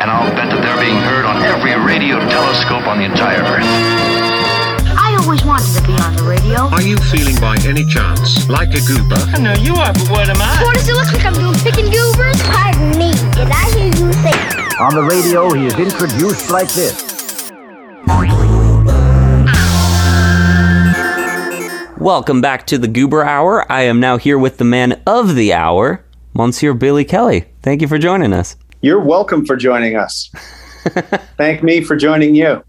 and I'll bet that they're being heard on every radio telescope on the entire Earth. I always wanted to be on the radio. Are you feeling by any chance like a goober? I know you are, but what am I? What does it look like I'm doing? Picking goobers? Pardon me, did I hear you say? On the radio, he is introduced like this. Welcome back to the Goober Hour. I am now here with the man of the hour, Monsieur Billy Kelly. Thank you for joining us. You're welcome for joining us. Thank me for joining you.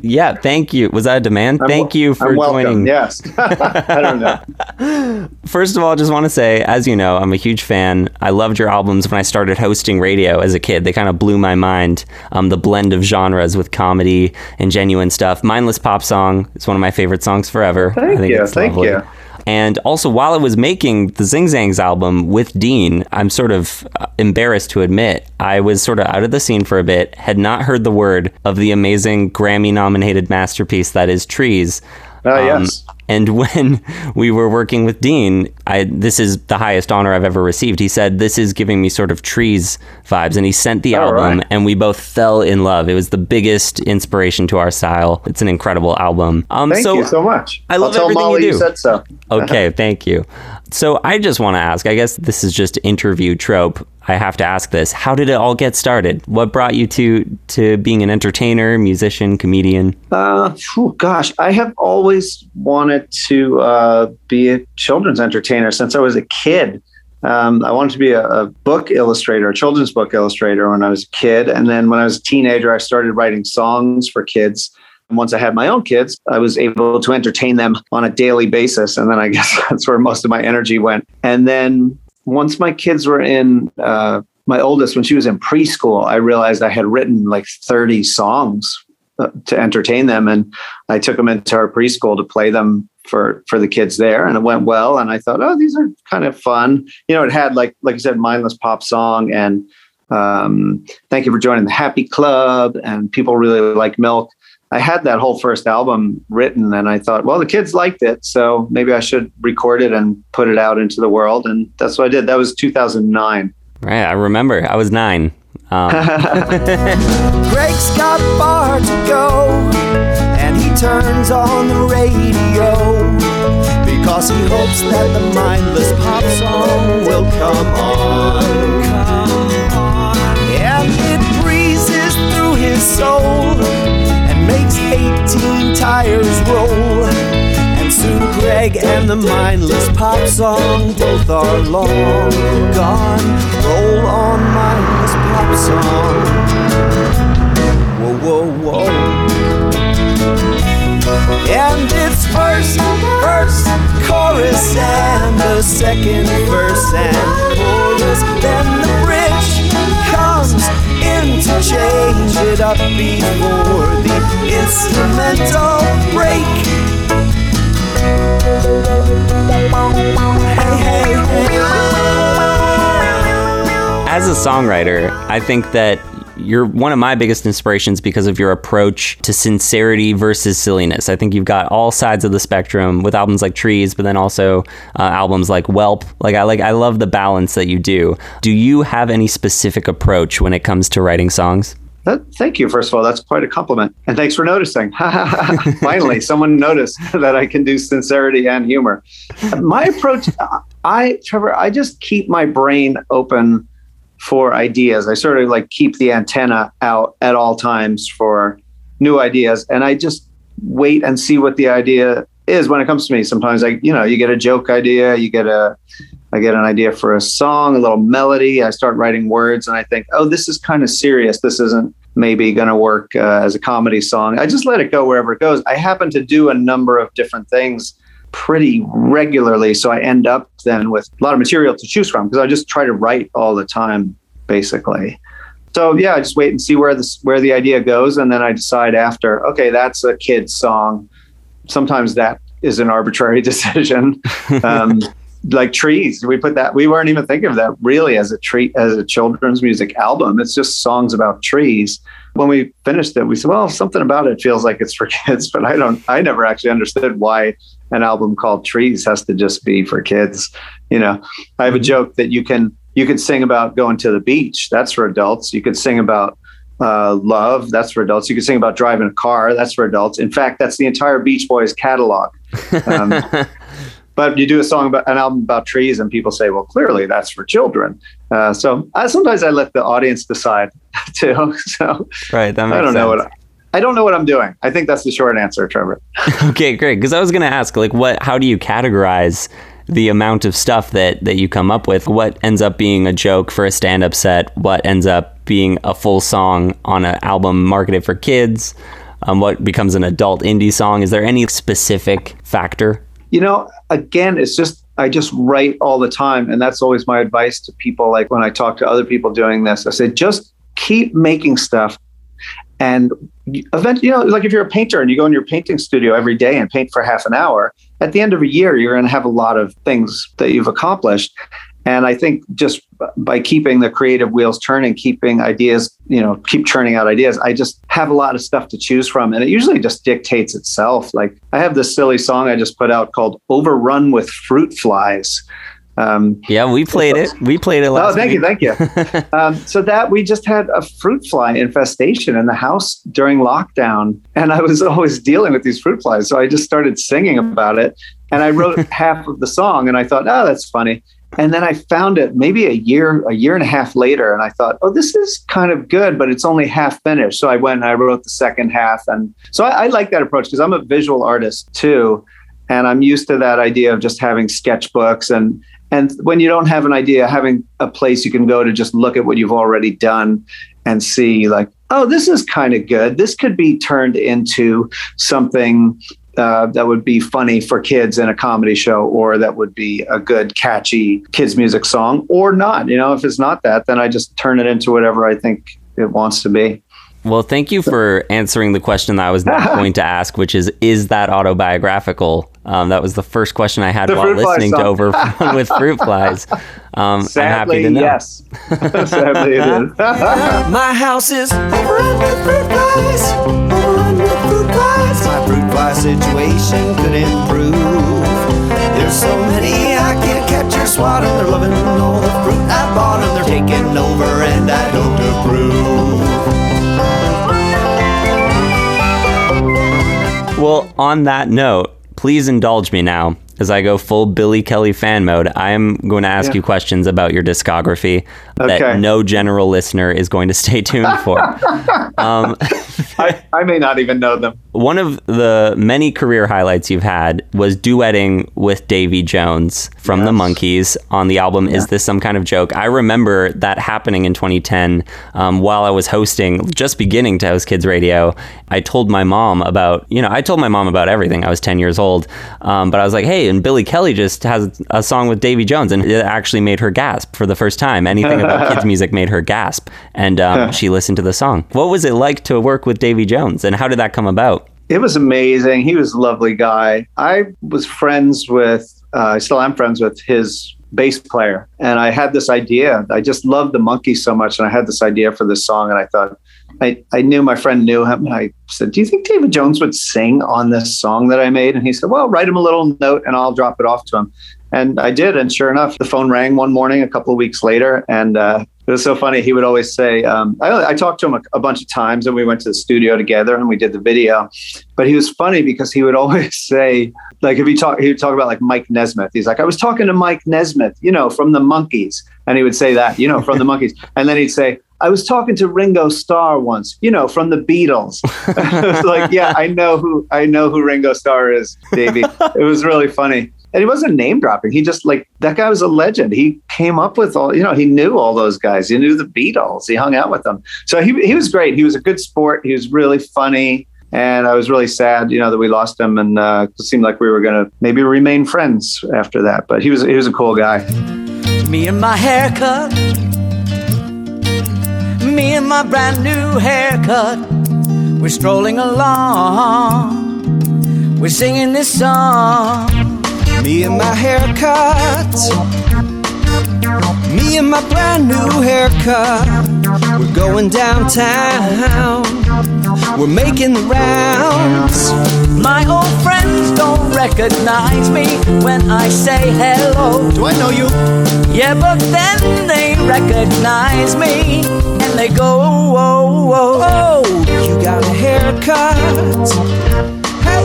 Yeah, thank you. Was that a demand? I'm thank you for joining. Yes. I don't know. First of all, I just want to say, as you know, I'm a huge fan. I loved your albums when I started hosting radio as a kid. They kind of blew my mind. Um, the blend of genres with comedy and genuine stuff. Mindless Pop Song is one of my favorite songs forever. Thank I think you, it's thank you. And also, while I was making the Zing Zangs album with Dean, I'm sort of uh, embarrassed to admit I was sort of out of the scene for a bit, had not heard the word of the amazing Grammy nominated masterpiece that is Trees. Oh, Um, yes. And when we were working with Dean, I this is the highest honor I've ever received. He said this is giving me sort of trees vibes, and he sent the All album, right. and we both fell in love. It was the biggest inspiration to our style. It's an incredible album. Um, Thank so you so much. I love tell everything you Molly you, do. said so. okay, thank you. So I just want to ask. I guess this is just interview trope. I have to ask this. How did it all get started? What brought you to to being an entertainer, musician, comedian? Uh, phew, gosh, I have always wanted to uh, be a children's entertainer since I was a kid. Um, I wanted to be a, a book illustrator, a children's book illustrator when I was a kid. And then when I was a teenager, I started writing songs for kids. And once I had my own kids, I was able to entertain them on a daily basis. And then I guess that's where most of my energy went. And then once my kids were in, uh, my oldest, when she was in preschool, I realized I had written like 30 songs to entertain them. And I took them into our preschool to play them for for the kids there, and it went well. And I thought, oh, these are kind of fun. You know, it had like like you said, mindless pop song and um, thank you for joining the Happy Club, and people really like Milk. I had that whole first album written, and I thought, well, the kids liked it, so maybe I should record it and put it out into the world. And that's what I did. That was 2009. Right, I remember. I was nine. Um, Greg's got far to go, and he turns on the radio because he hopes that the mindless pop song will come on. And it breezes through his soul and makes 18 tires roll. Soon Greg and the mindless pop song both are long gone. Roll on, mindless pop song. Whoa, whoa, whoa. And it's verse, verse, chorus, and the second verse and chorus. Then the bridge comes in to change it up before the instrumental break. As a songwriter, I think that you're one of my biggest inspirations because of your approach to sincerity versus silliness. I think you've got all sides of the spectrum with albums like Trees, but then also uh, albums like Whelp. Like I like I love the balance that you do. Do you have any specific approach when it comes to writing songs? That, thank you. First of all, that's quite a compliment, and thanks for noticing. Finally, someone noticed that I can do sincerity and humor. My approach, I Trevor, I just keep my brain open for ideas. I sort of like keep the antenna out at all times for new ideas, and I just wait and see what the idea is when it comes to me. Sometimes I, you know, you get a joke idea, you get a I get an idea for a song, a little melody. I start writing words and I think, oh, this is kind of serious. This isn't maybe going to work uh, as a comedy song. I just let it go wherever it goes. I happen to do a number of different things pretty regularly. So I end up then with a lot of material to choose from because I just try to write all the time, basically. So yeah, I just wait and see where this where the idea goes, and then I decide after. Okay, that's a kid's song. Sometimes that is an arbitrary decision. Um, like trees, we put that. We weren't even thinking of that really as a treat as a children's music album. It's just songs about trees. When we finished it, we said, "Well, something about it feels like it's for kids," but I don't. I never actually understood why an album called Trees has to just be for kids. You know, I have a joke that you can you could sing about going to the beach. That's for adults. You could sing about uh, love. That's for adults. You could sing about driving a car. That's for adults. In fact, that's the entire Beach Boys catalog. Um, but you do a song about an album about trees, and people say, "Well, clearly that's for children." Uh, so I, sometimes I let the audience decide too. So Right. That makes I don't know sense. what I don't know what I'm doing. I think that's the short answer, Trevor. Okay, great. Because I was going to ask, like, what? How do you categorize the amount of stuff that that you come up with? What ends up being a joke for a stand-up set? What ends up being a full song on an album marketed for kids? Um, what becomes an adult indie song? Is there any specific factor? You know, again, it's just I just write all the time, and that's always my advice to people. Like when I talk to other people doing this, I say just keep making stuff, and eventually, you know, like if you're a painter and you go in your painting studio every day and paint for half an hour, at the end of a year, you're going to have a lot of things that you've accomplished. And I think just by keeping the creative wheels turning, keeping ideas, you know, keep churning out ideas, I just have a lot of stuff to choose from. And it usually just dictates itself. Like I have this silly song I just put out called Overrun with Fruit Flies. Um, Yeah, we played it. We played it last. Oh, thank week. you, thank you. um, so that we just had a fruit fly infestation in the house during lockdown, and I was always dealing with these fruit flies. So I just started singing about it, and I wrote half of the song, and I thought, oh, that's funny. And then I found it maybe a year, a year and a half later, and I thought, oh, this is kind of good, but it's only half finished. So I went and I wrote the second half, and so I, I like that approach because I'm a visual artist too, and I'm used to that idea of just having sketchbooks and and when you don't have an idea, having a place you can go to just look at what you've already done and see, like, oh, this is kind of good. This could be turned into something uh, that would be funny for kids in a comedy show, or that would be a good, catchy kids' music song, or not. You know, if it's not that, then I just turn it into whatever I think it wants to be. Well, thank you for answering the question that I was now going to ask, which is, is that autobiographical? Um, that was the first question I had The while listening to Over with Fruit Flies. Um, I'm happy to know. yes. Sadly, it is. My house is overrun with fruit flies. Overrun with fruit flies. Situation could improve. There's so many I can't catch swat. They're loving all the fruit I bought. They're taking over and I don't approve. Well, on that note, please indulge me now as I go full Billy Kelly fan mode. I am going to ask Yeah. you questions about your discography Okay. that no general listener is going to stay tuned for. um, I, I may not even know them. one of the many career highlights you've had was duetting with Davy Jones from the Yes. Monkees on the album Is This Some Kind of Joke? I remember that happening in 2010 um, while I was hosting, just beginning to host Kids Radio. I told my mom about, you know, I told my mom about everything. I was 10 years old. Um, but I was like, hey, and Billy Kelly just has a song with Davy Jones. And it actually made her gasp for the first time. Anything about kids' music made her gasp. And um, she listened to the song. What was it like to work with Davy Jones? And how did that come about? It was amazing. He was a lovely guy. I was friends with, uh, I still am friends with his bass player. And I had this idea. I just loved the Monkees so much. And I had this idea for this song. And I thought, I, I knew my friend knew him. And I said, Do you think David Jones would sing on this song that I made? And he said, Well, write him a little note and I'll drop it off to him. And I did. And sure enough, the phone rang one morning a couple of weeks later. And uh, it was so funny. He would always say, um, I, I talked to him a, a bunch of times and we went to the studio together and we did the video. But he was funny because he would always say, like, if he talk, he would talk about like Mike Nesmith. He's like, I was talking to Mike Nesmith, you know, from the Monkees. And he would say that, you know, from the Monkees. And then he'd say, I was talking to Ringo Starr once, you know, from the Beatles. I was like, yeah, I know who I know who Ringo Starr is, Davy. it was really funny. And he wasn't name dropping. He just like that guy was a legend. He came up with all, you know, he knew all those guys. He knew the Beatles. He hung out with them. So he he was great. He was a good sport. He was really funny. And I was really sad, you know, that we lost him, and uh, it seemed like we were going to maybe remain friends after that. But he was he was a cool guy. Me and my haircut. Me and my brand new haircut. We're strolling along. We're singing this song. Me and my haircut. Me and my brand new haircut. We're going downtown. We're making the rounds. My old friends don't recognize me when I say hello. Do I know you? Yeah, but then they recognize me they go, whoa, whoa. Oh, you got a haircut. Hey,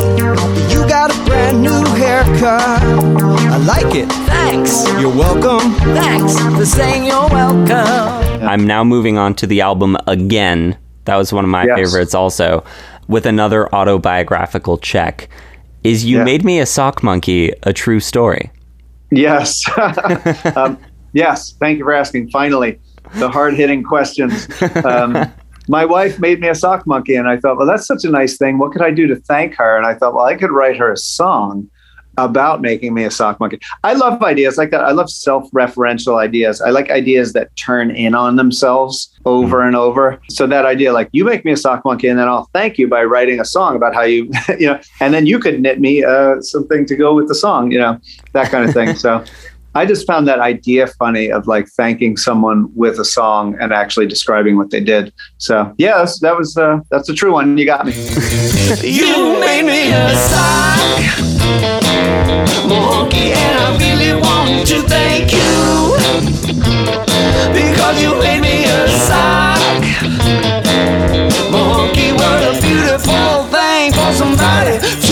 you got a brand new haircut. I like it. Thanks, You're welcome. thanks for saying you're welcome. I'm now moving on to the album again. That was one of my Yes. favorites also, with another autobiographical check. Is You Yeah. Made Me a Sock Monkey a true story? Yes. um, yes. Thank you for asking. Finally, the hard hitting questions. Um, my wife made me a sock monkey, and I thought, well, that's such a nice thing. What could I do to thank her? And I thought, well, I could write her a song about making me a sock monkey. I love ideas like that. I love self referential ideas. I like ideas that turn in on themselves over and over. So that idea, like you make me a sock monkey, and then I'll thank you by writing a song about how you, you know, and then you could knit me uh, something to go with the song, you know, that kind of thing. So. I just found that idea funny of like thanking someone with a song and actually describing what they did. So yes, that was uh, that's a true one. You got me. You made me a sock monkey, and I really want to thank you because you made me a sock monkey. What a beautiful thing for somebody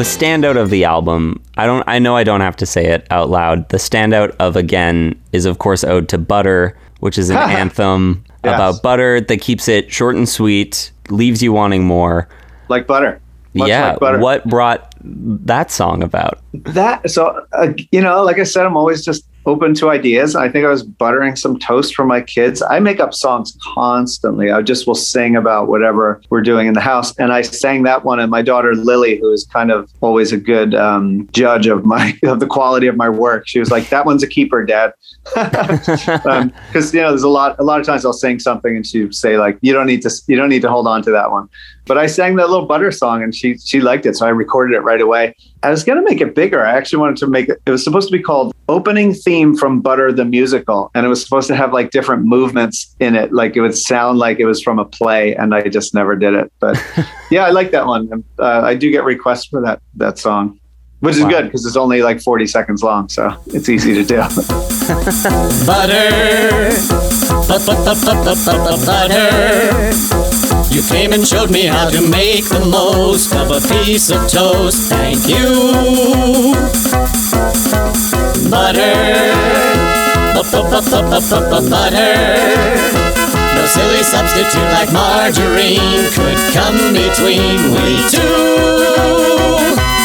The standout of the album, I don't I know I don't have to say it out loud. The standout of again is of course Ode to Butter, which is an anthem Yes. about butter that keeps it short and sweet, leaves you wanting more. Like butter. Much yeah, like butter. what brought that song about? that so uh, you know like i said i'm always just open to ideas. I think i was buttering some toast for my kids. I make up songs constantly. I just will sing about whatever we're doing in the house. And i sang that one and my daughter lily who is kind of always a good um, judge of my of the quality of my work she was like that one's a keeper dad. Because you know there's a lot a lot of times i'll sing something and she'd say like you don't need to you don't need to hold on to that one. But I sang that little butter song and she she liked it, so I recorded it right away. I was gonna make it bigger. I actually wanted to make it. It was supposed to be called "Opening Theme from Butter the Musical," and it was supposed to have like different movements in it, like it would sound like it was from a play. And I just never did it. But yeah, I like that one. Uh, I do get requests for that that song, which is Wow. good because it's only like 40 seconds long, so it's easy to do. butter. But, but, but, but, but, but, but, butter. You came and showed me how to make the most of a piece of toast. Thank you. Butter. But, but, but, but, but, but, but, butter. No silly substitute like margarine could come between we two.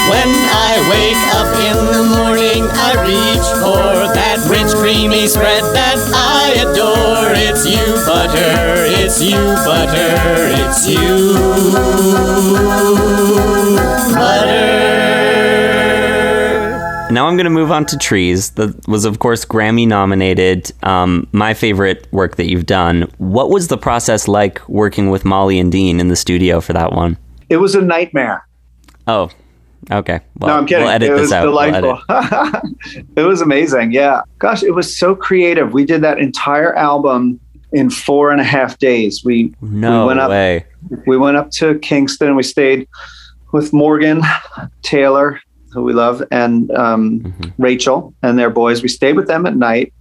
When I wake up in the morning, I reach for that rich, creamy spread that I adore. It's you, butter. It's you, butter. It's you, butter. Now I'm going to move on to Trees. That was, of course, Grammy nominated. Um, my favorite work that you've done. What was the process like working with Molly and Dean in the studio for that one? It was a nightmare. Oh, okay. Well, no, I'm kidding. We'll edit it this was out. We'll delightful. it was amazing. Yeah. Gosh, it was so creative. We did that entire album in four and a half days. We No we went up way. we went up to Kingston. And we stayed with Morgan Taylor, who we love, and um, Mm-hmm. Rachel and their boys. We stayed with them at night.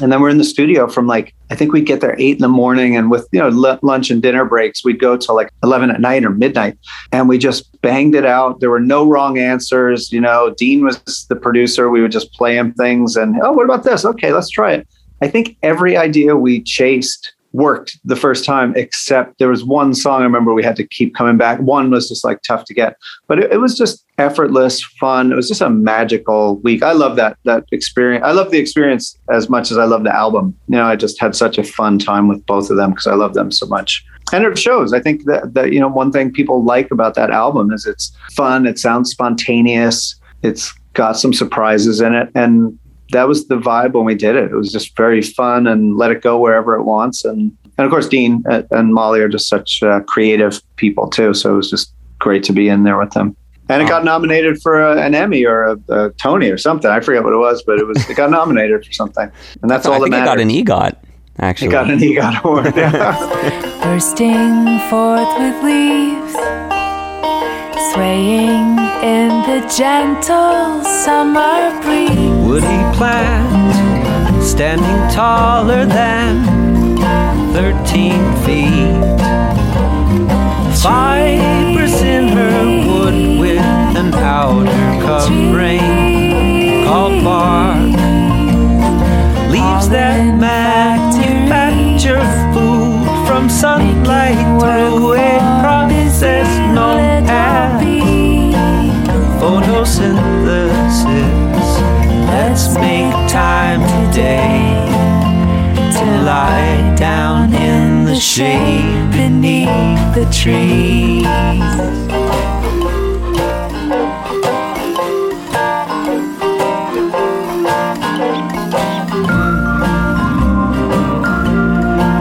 And then we're in the studio from like, I think we'd get there eight in the morning. And with, you know, l- lunch and dinner breaks, we'd go till like 11 at night or midnight. And we just banged it out. There were no wrong answers. You know, Dean was the producer. We would just play him things and, oh, what about this? Okay, let's try it. I think every idea we chased worked the first time, except there was one song I remember we had to keep coming back. One was just like tough to get, but it, it was just effortless, fun. It was just a magical week. I love that that experience. I love the experience as much as I love the album. You know, I just had such a fun time with both of them because I love them so much. And it shows. I think that that you know one thing people like about that album is it's fun. It sounds spontaneous. It's got some surprises in it, and that was the vibe when we did it. It was just very fun and let it go wherever it wants. And and of course, Dean and Molly are just such uh, creative people too. So it was just great to be in there with them. and it got nominated for a, an Emmy or a, a Tony or something. I forget what it was, but it was it got nominated for something, and that's all I that think it got an EGOT. Actually, It got an EGOT award. Yeah. bursting forth with leaves, swaying in the gentle summer breeze. Woody plant standing taller than 13 feet. Fibers in her wood with an outer covering called bark. Leaves that manufacture food from sunlight through a process known as photosynthesis. Let's make time today to lie down in the shade beneath the trees.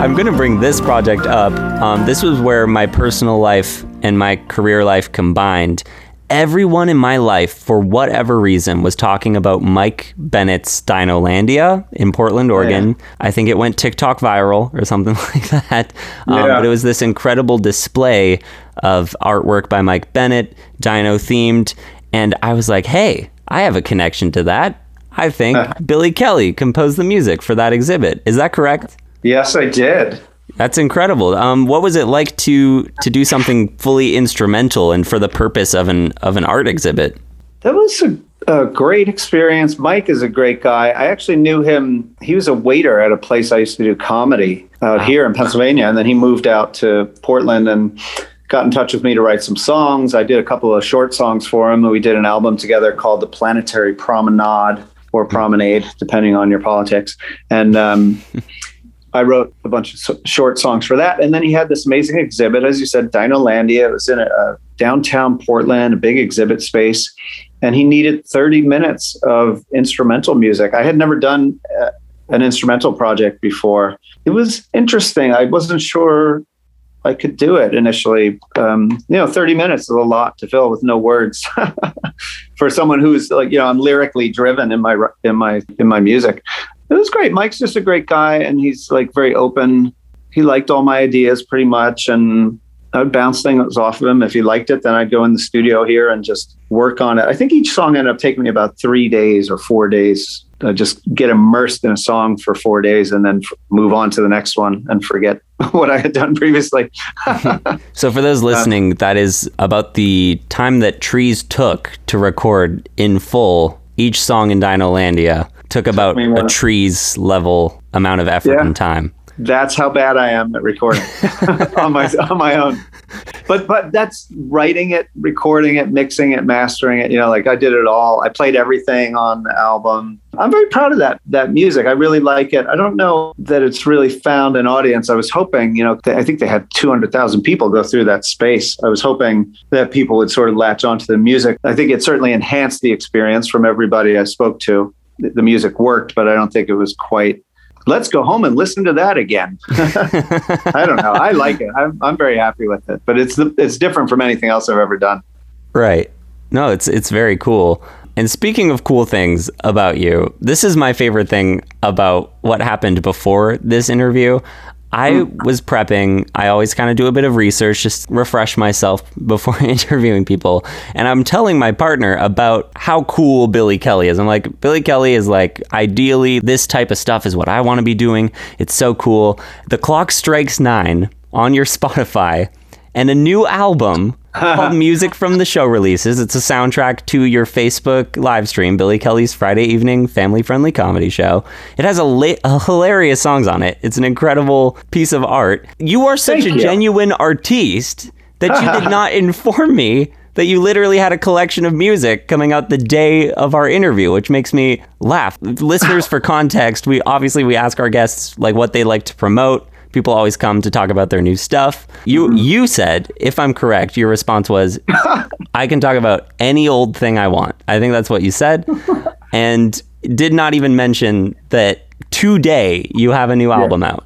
I'm going to bring this project up. Um, this was where my personal life and my career life combined. Everyone in my life, for whatever reason, was talking about Mike Bennett's Dinolandia in Portland, Oregon. I think it went TikTok viral or something like that. Um, Yeah. But it was this incredible display of artwork by Mike Bennett, dino themed. And I was like, hey, I have a connection to that. I think Billy Kelly composed the music for that exhibit. Is that correct? yes, I did. That's incredible. Um, what was it like to to do something fully instrumental and for the purpose of an of an art exhibit? That was a, a great experience. Mike is a great guy. I actually knew him. He was a waiter at a place I used to do comedy out here in Pennsylvania, and then he moved out to Portland and got in touch with me to write some songs. I did a couple of short songs for him, and we did an album together called "The Planetary Promenade" or "Promenade," depending on your politics. And um, I wrote a bunch of short songs for that. And then he had this amazing exhibit, as you said, Dinolandia. It was in a, a downtown Portland, a big exhibit space. And he needed 30 minutes of instrumental music. I had never done uh, an instrumental project before. It was interesting. I wasn't sure I could do it initially. Um, you know, 30 minutes is a lot to fill with no words for someone who's like, you know, I'm lyrically driven in my in my in my music. It was great. Mike's just a great guy, and he's like very open. He liked all my ideas pretty much, and I would bounce things off of him. If he liked it, then I'd go in the studio here and just work on it. I think each song ended up taking me about three days or four days. Uh, just get immersed in a song for four days and then f- move on to the next one and forget what I had done previously. So for those listening, that is about the time that Trees took to record in full each song in Dinolandia. Took about me a Trees level amount of effort Yeah. and time. That's how bad I am at recording on my on my own. But but that's writing it, recording it, mixing it, mastering it. You know, like I did it all. I played everything on the album. I'm very proud of that that music. I really like it. I don't know that it's really found an audience. I was hoping, you know, I think they had 200,000 people go through that space. I was hoping that people would sort of latch onto the music. I think it certainly enhanced the experience from everybody I spoke to. The music worked, but I don't think it was quite let's go home and listen to that again. I don't know. I like it. I'm, I'm very happy with it, but it's the, it's different from anything else I've ever done. Right. No, it's it's very cool. And speaking of cool things about you, this is my favorite thing about what happened before this interview. I hmm. was prepping. I always kind of do a bit of research, just refresh myself before interviewing people. And I'm telling my partner about how cool Billy Kelly is. I'm like, Billy Kelly is like, ideally, this type of stuff is what I want to be doing. It's so cool. The clock strikes nine on your Spotify, and a new album called Music from the Show releases. It's a soundtrack to your Facebook live stream, Billy Kelly's Friday evening family friendly comedy show. It has a, la- a hilarious songs on it. It's an incredible piece of art. You are such Thank a you. genuine artiste that you did not inform me that you literally had a collection of music coming out the day of our interview, which makes me laugh. Listeners, for context, we obviously we ask our guests like what they like to promote. People always come to talk about their new stuff. You mm-hmm. you said, if I'm correct, your response was, "I can talk about any old thing I want." I think that's what you said, and did not even mention that today you have a new album out.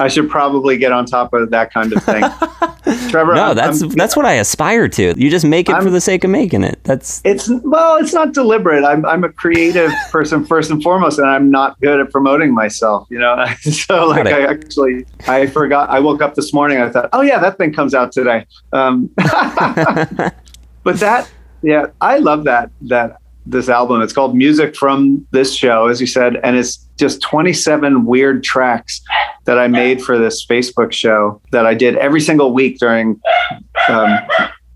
I should probably get on top of that kind of thing. Trevor, No, I'm- that's I'm- that's what I aspire to. You just make it for I'm- the sake of making it. That's it's well, it's not deliberate. I'm I'm a creative person first and foremost, and I'm not good at promoting myself. You know, so like I actually I forgot. I woke up this morning. I thought, oh yeah, that thing comes out today. Um, but that, yeah, I love that that this album. It's called Music from This Show, as you said, and it's just 27 weird tracks that I made for this Facebook show that I did every single week during. Um,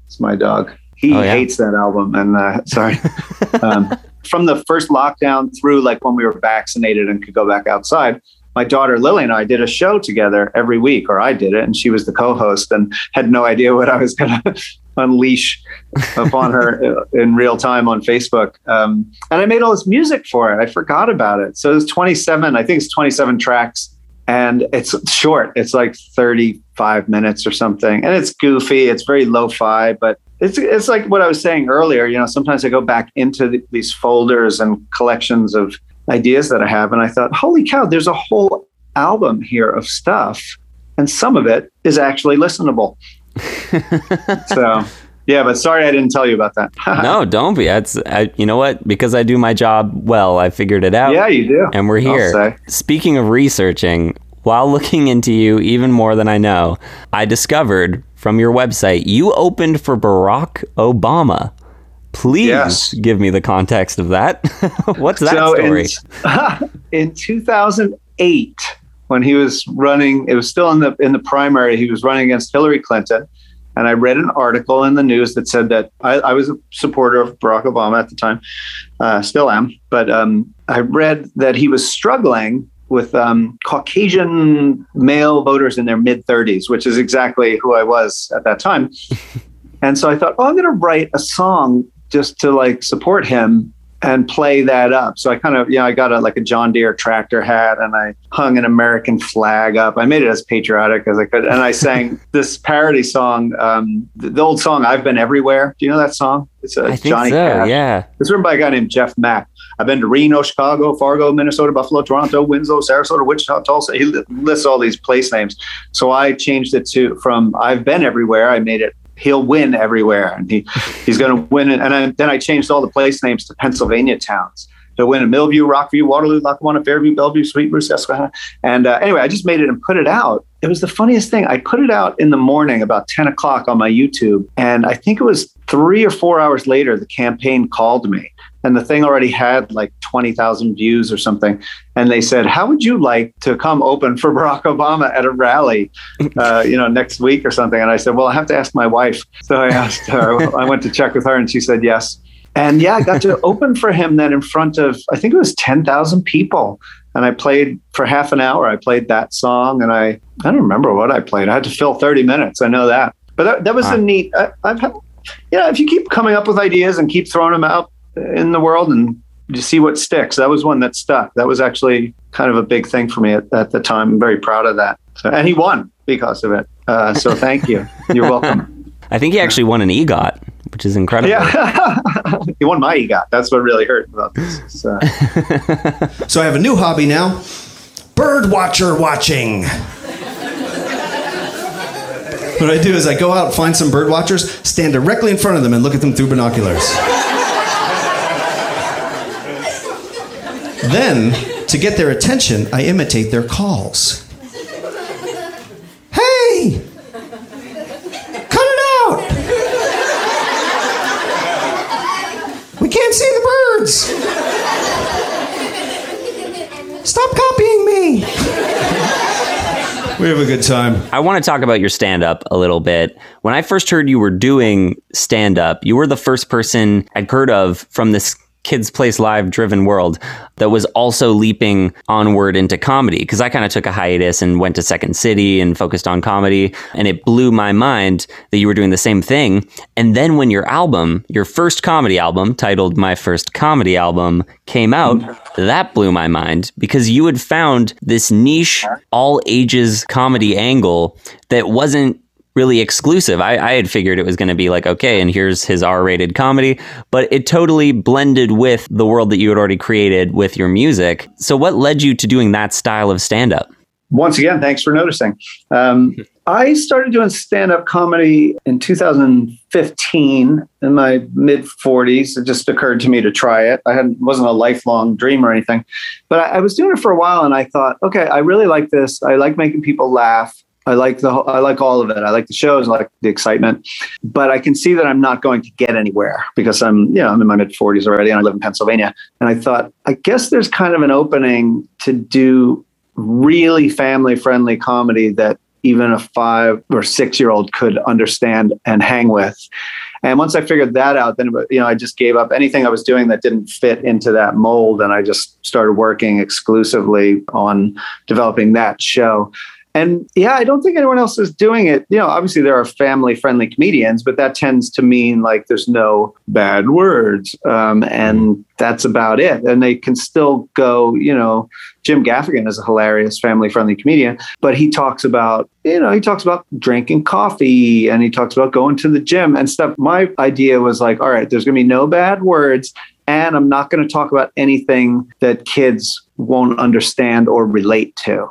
it's my dog. He Oh, yeah. hates that album, and uh, sorry. um, from the first lockdown through like when we were vaccinated and could go back outside. My daughter Lily and I did a show together every week, or I did it, and she was the co-host and had no idea what I was going to unleash upon her in real time on Facebook. Um, and I made all this music for it. I forgot about it. So it's 27. I think it's 27 tracks, and it's short. It's like 35 minutes or something, and it's goofy. It's very lo-fi, but it's it's like what I was saying earlier. You know, sometimes I go back into the, these folders and collections of ideas that I have, and I thought, holy cow, there's a whole album here of stuff, and some of it is actually listenable. so, yeah, but sorry I didn't tell you about that. no, don't be. That's I, you know what? Because I do my job well, I figured it out. Yeah, you do. and we're here. Speaking of researching, while looking into you even more than I know, I discovered from your website you opened for Barack Obama. Please give me the context of that. What's that So story? in, in 2008 when he was running it was still in the in the primary he was running against hillary clinton and i read an article in the news that said that i, I was a supporter of barack obama at the time uh, still am but um, i read that he was struggling with um, caucasian male voters in their mid 30s which is exactly who i was at that time and so I thought, oh, I'm going to write a song just to like support him and play that up. So I kind of, you know, I got a, like a John Deere tractor hat and I hung an American flag up. I made it as patriotic as I could. And I sang this parody song, um, the, the old song, I've Been Everywhere. Do you know that song? It's a I think Johnny so. Cash. Yeah. It's written by a guy named Geoff Mack. I've been to Reno, Chicago, Fargo, Minnesota, Buffalo, Toronto, Winslow, Sarasota, Wichita, Tulsa. He lists all these place names. So I changed it to from I've been everywhere. I made it he'll win everywhere, and he he's going to win. And I, then I changed all the place names to Pennsylvania towns. He'll win in Millview, Rockview, Waterloo, Lackawanna, Fairview, Bellevue, Sweet Bruce, Susquehanna. And uh, anyway, I just made it and put it out. It was the funniest thing. I put it out in the morning about 10 o'clock on my YouTube. And I think it was three or four hours later, the campaign called me. And the thing already had like 20,000 views or something. And they said, How would you like to come open for Barack Obama at a rally, uh, you know, next week or something? And I said, Well, I have to ask my wife. So I asked her, I went to check with her and she said yes. And yeah, I got to open for him then in front of, I think it was 10,000 people. And I played for half an hour. I played that song and I, I don't remember what I played. I had to fill 30 minutes. I know that. But that, that was Wow. a neat, I, I've had, you know, if you keep coming up with ideas and keep throwing them out in the world and you see what sticks, that was one that stuck. That was actually kind of a big thing for me at, at the time. I'm very proud of that. So, and he won because of it. Uh, so thank you. You're welcome. I think he actually won an EGOT, which is incredible. Yeah. he won my EGOT. That's what really hurt about this. So. So I have a new hobby now bird watcher watching. What I do is I go out, find some bird watchers, stand directly in front of them, and look at them through binoculars. Then, to get their attention, I imitate their calls. Hey! Cut it out! We can't see the birds! Stop copying me! We have a good time. I want to talk about your stand up a little bit. When I first heard you were doing stand up, you were the first person I'd heard of from this Kids Place Live driven world that was also leaping onward into comedy. Because I kind of took a hiatus and went to Second City and focused on comedy. And it blew my mind that you were doing the same thing. And then when your album, your first comedy album, titled My First Comedy Album, came out, that blew my mind because you had found this niche, all ages comedy angle that wasn't really exclusive. I, I had figured it was going to be like, okay, and here's his R rated comedy, but it totally blended with the world that you had already created with your music. So, what led you to doing that style of stand up? once again, thanks for noticing. Um, I started doing stand up comedy in 2015 in my mid 40s. It just occurred to me to try it. I hadn't, wasn't a lifelong dream or anything, but I, I was doing it for a while and I thought, okay, I really like this. I like making people laugh. I like the I like all of it. I like the shows, I like the excitement, but I can see that I'm not going to get anywhere because I'm you know I'm in my mid 40s already and I live in Pennsylvania. And I thought I guess there's kind of an opening to do really family friendly comedy that even a five or six year old could understand and hang with. And once I figured that out, then you know I just gave up anything I was doing that didn't fit into that mold, and I just started working exclusively on developing that show. And yeah, I don't think anyone else is doing it. You know, obviously there are family friendly comedians, but that tends to mean like there's no bad words. Um, and that's about it. And they can still go, you know, Jim Gaffigan is a hilarious family friendly comedian, but he talks about, you know, he talks about drinking coffee and he talks about going to the gym and stuff. My idea was like, all right, there's going to be no bad words. And I'm not going to talk about anything that kids won't understand or relate to.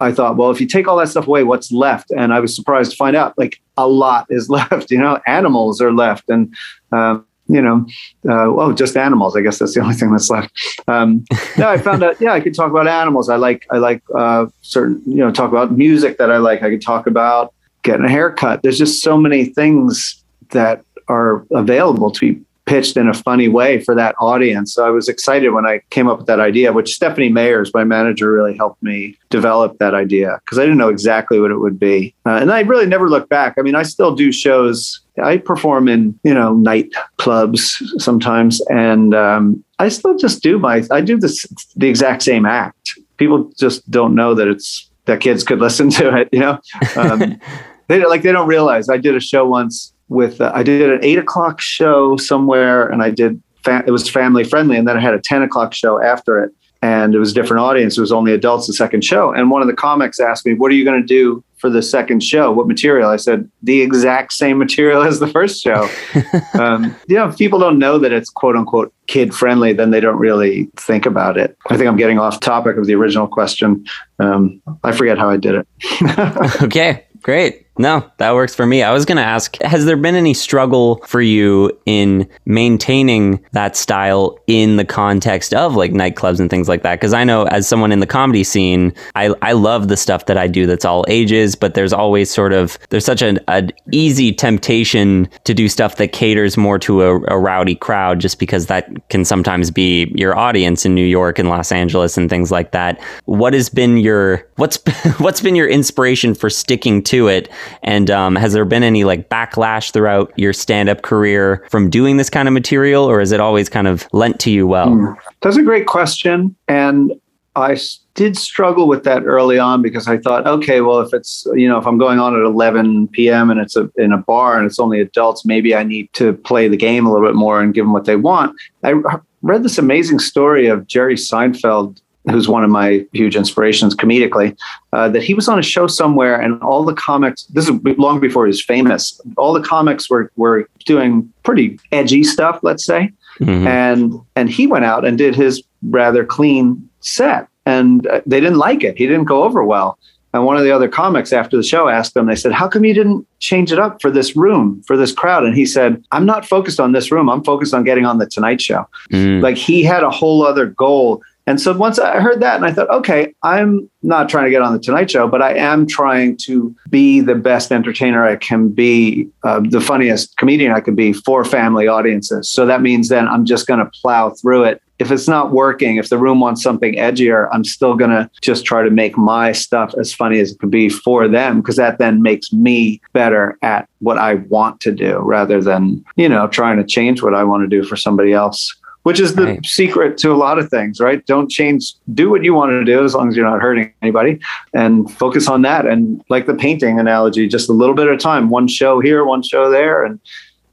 I thought, well, if you take all that stuff away, what's left? And I was surprised to find out like a lot is left. You know, animals are left, and um, you know, uh, oh, just animals. I guess that's the only thing that's left. Um, no, I found out. Yeah, I could talk about animals. I like I like uh, certain you know talk about music that I like. I could talk about getting a haircut. There's just so many things that are available to be pitched in a funny way for that audience. So I was excited when I came up with that idea, which Stephanie Mayers, my manager, really helped me develop that idea because I didn't know exactly what it would be. Uh, and I really never looked back. I mean, I still do shows. I perform in, you know, night clubs sometimes. And um, I still just do my, I do this, the exact same act. People just don't know that it's, that kids could listen to it, you know? Um, they like, they don't realize I did a show once with uh, I did an eight o'clock show somewhere, and I did fa- it was family friendly, and then I had a ten o'clock show after it, and it was a different audience. It was only adults the second show, and one of the comics asked me, "What are you going to do for the second show? What material?" I said, "The exact same material as the first show." um, you know, if people don't know that it's quote unquote kid friendly, then they don't really think about it. I think I'm getting off topic of the original question. Um, I forget how I did it. okay, great. No, that works for me. I was going to ask Has there been any struggle for you in maintaining that style in the context of like nightclubs and things like that? Because I know as someone in the comedy scene, I, I love the stuff that I do that's all ages, but there's always sort of, there's such an, an easy temptation to do stuff that caters more to a, a rowdy crowd just because that can sometimes be your audience in New York and Los Angeles and things like that. What has been your, what's, what's been your inspiration for sticking to it? And um, has there been any like backlash throughout your stand up career from doing this kind of material, or is it always kind of lent to you well? Mm. That's a great question. And I did struggle with that early on because I thought, okay, well, if it's you know if I'm going on at 11 p.m. and it's a, in a bar and it's only adults, maybe I need to play the game a little bit more and give them what they want. I read this amazing story of Jerry Seinfeld who's one of my huge inspirations comedically, uh, that he was on a show somewhere and all the comics, this is long before he was famous, all the comics were, were doing pretty edgy stuff, let's say. Mm-hmm. And, and he went out and did his rather clean set and uh, they didn't like it. He didn't go over well. And one of the other comics after the show asked him, they said, How come you didn't change it up for this room, for this crowd? And he said, I'm not focused on this room. I'm focused on getting on the Tonight Show. Mm. Like he had a whole other goal and so once I heard that, and I thought, okay, I'm not trying to get on the Tonight Show, but I am trying to be the best entertainer I can be, uh, the funniest comedian I can be for family audiences. So that means then I'm just going to plow through it. If it's not working, if the room wants something edgier, I'm still going to just try to make my stuff as funny as it can be for them, because that then makes me better at what I want to do rather than, you know, trying to change what I want to do for somebody else which is the right. secret to a lot of things, right? Don't change, do what you want to do as long as you're not hurting anybody and focus on that. And like the painting analogy, just a little bit at a time, one show here, one show there. And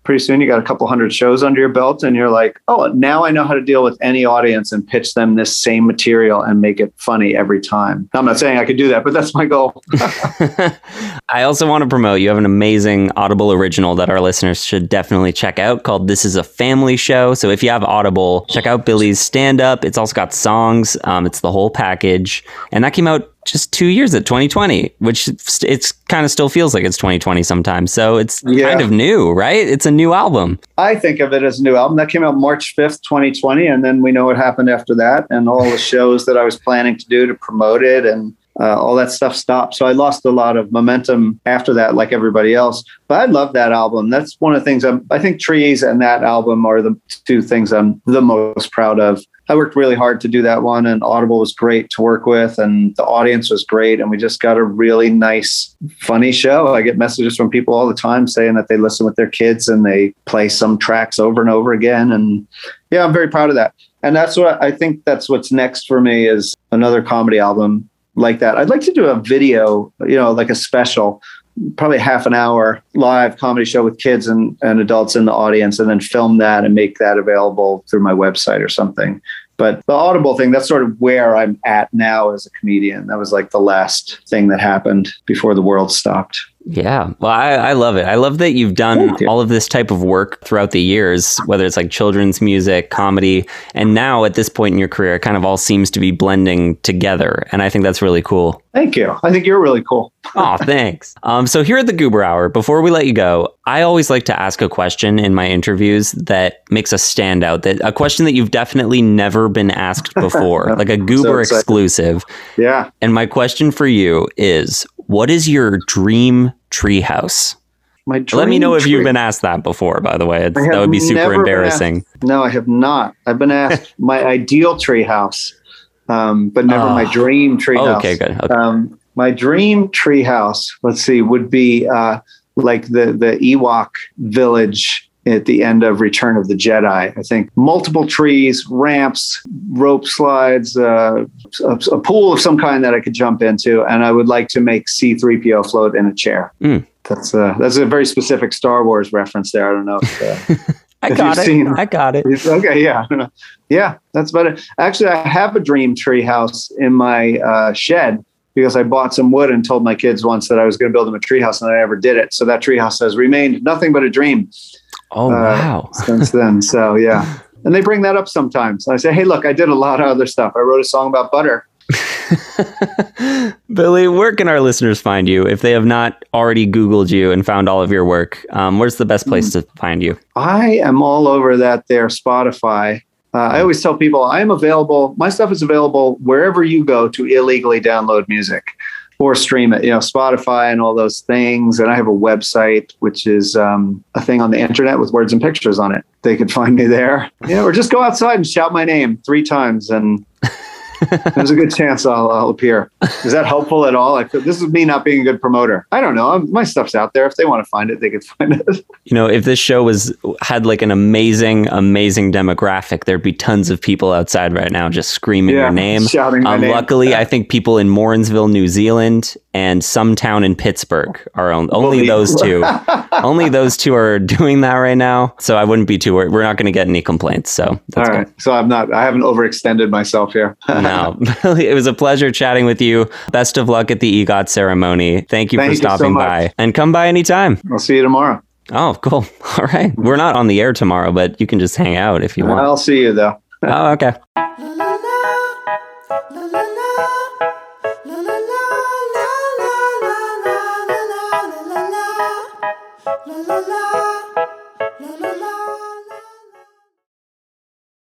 pretty soon you got a couple hundred shows under your belt and you're like, oh, now I know how to deal with any audience and pitch them this same material and make it funny every time. I'm not saying I could do that, but that's my goal. I also want to promote you have an amazing Audible original that our listeners should definitely check out called This is a Family Show. So if you have Audible, check out Billy's stand up. It's also got songs, um, it's the whole package. And that came out just two years at 2020, which it's- kind of still feels like it's 2020 sometimes. So it's Yeah. kind of new, right? It's a new album. I think of it as a new album that came out March 5th, 2020. And then we know what happened after that. And all the shows that I was planning to do to promote it and uh, all that stuff stopped. So I lost a lot of momentum after that, like everybody else. But I love that album. That's one of the things I'm, I think Trees and that album are the two things I'm the most proud of. I worked really hard to do that one, and Audible was great to work with, and the audience was great. And we just got a really nice, funny show. I get messages from people all the time saying that they listen with their kids and they play some tracks over and over again. And yeah, I'm very proud of that. And that's what I think that's what's next for me is another comedy album like that. I'd like to do a video, you know, like a special, probably half an hour live comedy show with kids and, and adults in the audience, and then film that and make that available through my website or something. But the Audible thing, that's sort of where I'm at now as a comedian. That was like the last thing that happened before the world stopped. Yeah. Well, I, I love it. I love that you've done all of this type of work throughout the years, whether it's like children's music, comedy, and now at this point in your career, it kind of all seems to be blending together. And I think that's really cool. Thank you. I think you're really cool. Oh, thanks. Um, so here at the Goober Hour, before we let you go, I always like to ask a question in my interviews that makes us stand out. That a question that you've definitely never been asked before, like a Goober excited. exclusive. Yeah. And my question for you is, what is your dream treehouse? My dream Let me know if you've been asked that before. By the way, that would be super embarrassing. asked- no, I have not. I've been asked my ideal treehouse, um, but never Oh. my dream treehouse. Okay, good. Okay. Um, my dream treehouse, let's see, would be uh, like the the Ewok village at the end of Return of the Jedi. I think multiple trees, ramps, rope slides, uh, a, a pool of some kind that I could jump into, and I would like to make C-3PO float in a chair. Mm. That's a that's a very specific Star Wars reference there. I don't know. If, uh, I got it. seen- I got it. Okay, yeah, yeah, that's about it. Actually, I have a dream tree house in my uh, shed because I bought some wood and told my kids once that I was going to build them a tree house, and I never did it. So that tree house has remained nothing but a dream Oh uh, wow. since then. So yeah, and they bring that up sometimes. I say, hey, look, I did a lot of other stuff. I wrote a song about butter. Billy, where can our listeners find you if they have not already Googled you and found all of your work? Um, where's the best place to find you? I am all over that there Spotify. Uh, I always tell people I am available. My stuff is available wherever you go to illegally download music or stream it. You know, Spotify and all those things. And I have a website, which is um, a thing on the internet with words and pictures on it. They could find me there. Yeah, or just go outside and shout my name three times, and there's a good chance I'll, I'll appear. Is that helpful at all? I feel, this is me not being a good promoter. I don't know. I'm, my stuff's out there. If they want to find it, they could find it. You know, if this show was had like an amazing, amazing demographic, there'd be tons of people outside right now just screaming Yeah, your name. shouting my um, name. Luckily, I think people in Morrinsville, New Zealand, and some town in Pittsburgh are on, only those two. only those two are doing that right now. So I wouldn't be too worried. We're not going to get any complaints. So that's All right. So I'm not, I haven't overextended myself here. no, it was a pleasure chatting with you. Best of luck at the EGOT ceremony. Thank you Thank for you so stopping by. And come by anytime. I'll see you tomorrow. Oh, cool. All right. We're not on the air tomorrow, but you can just hang out if you want. I'll see you though. Oh, okay.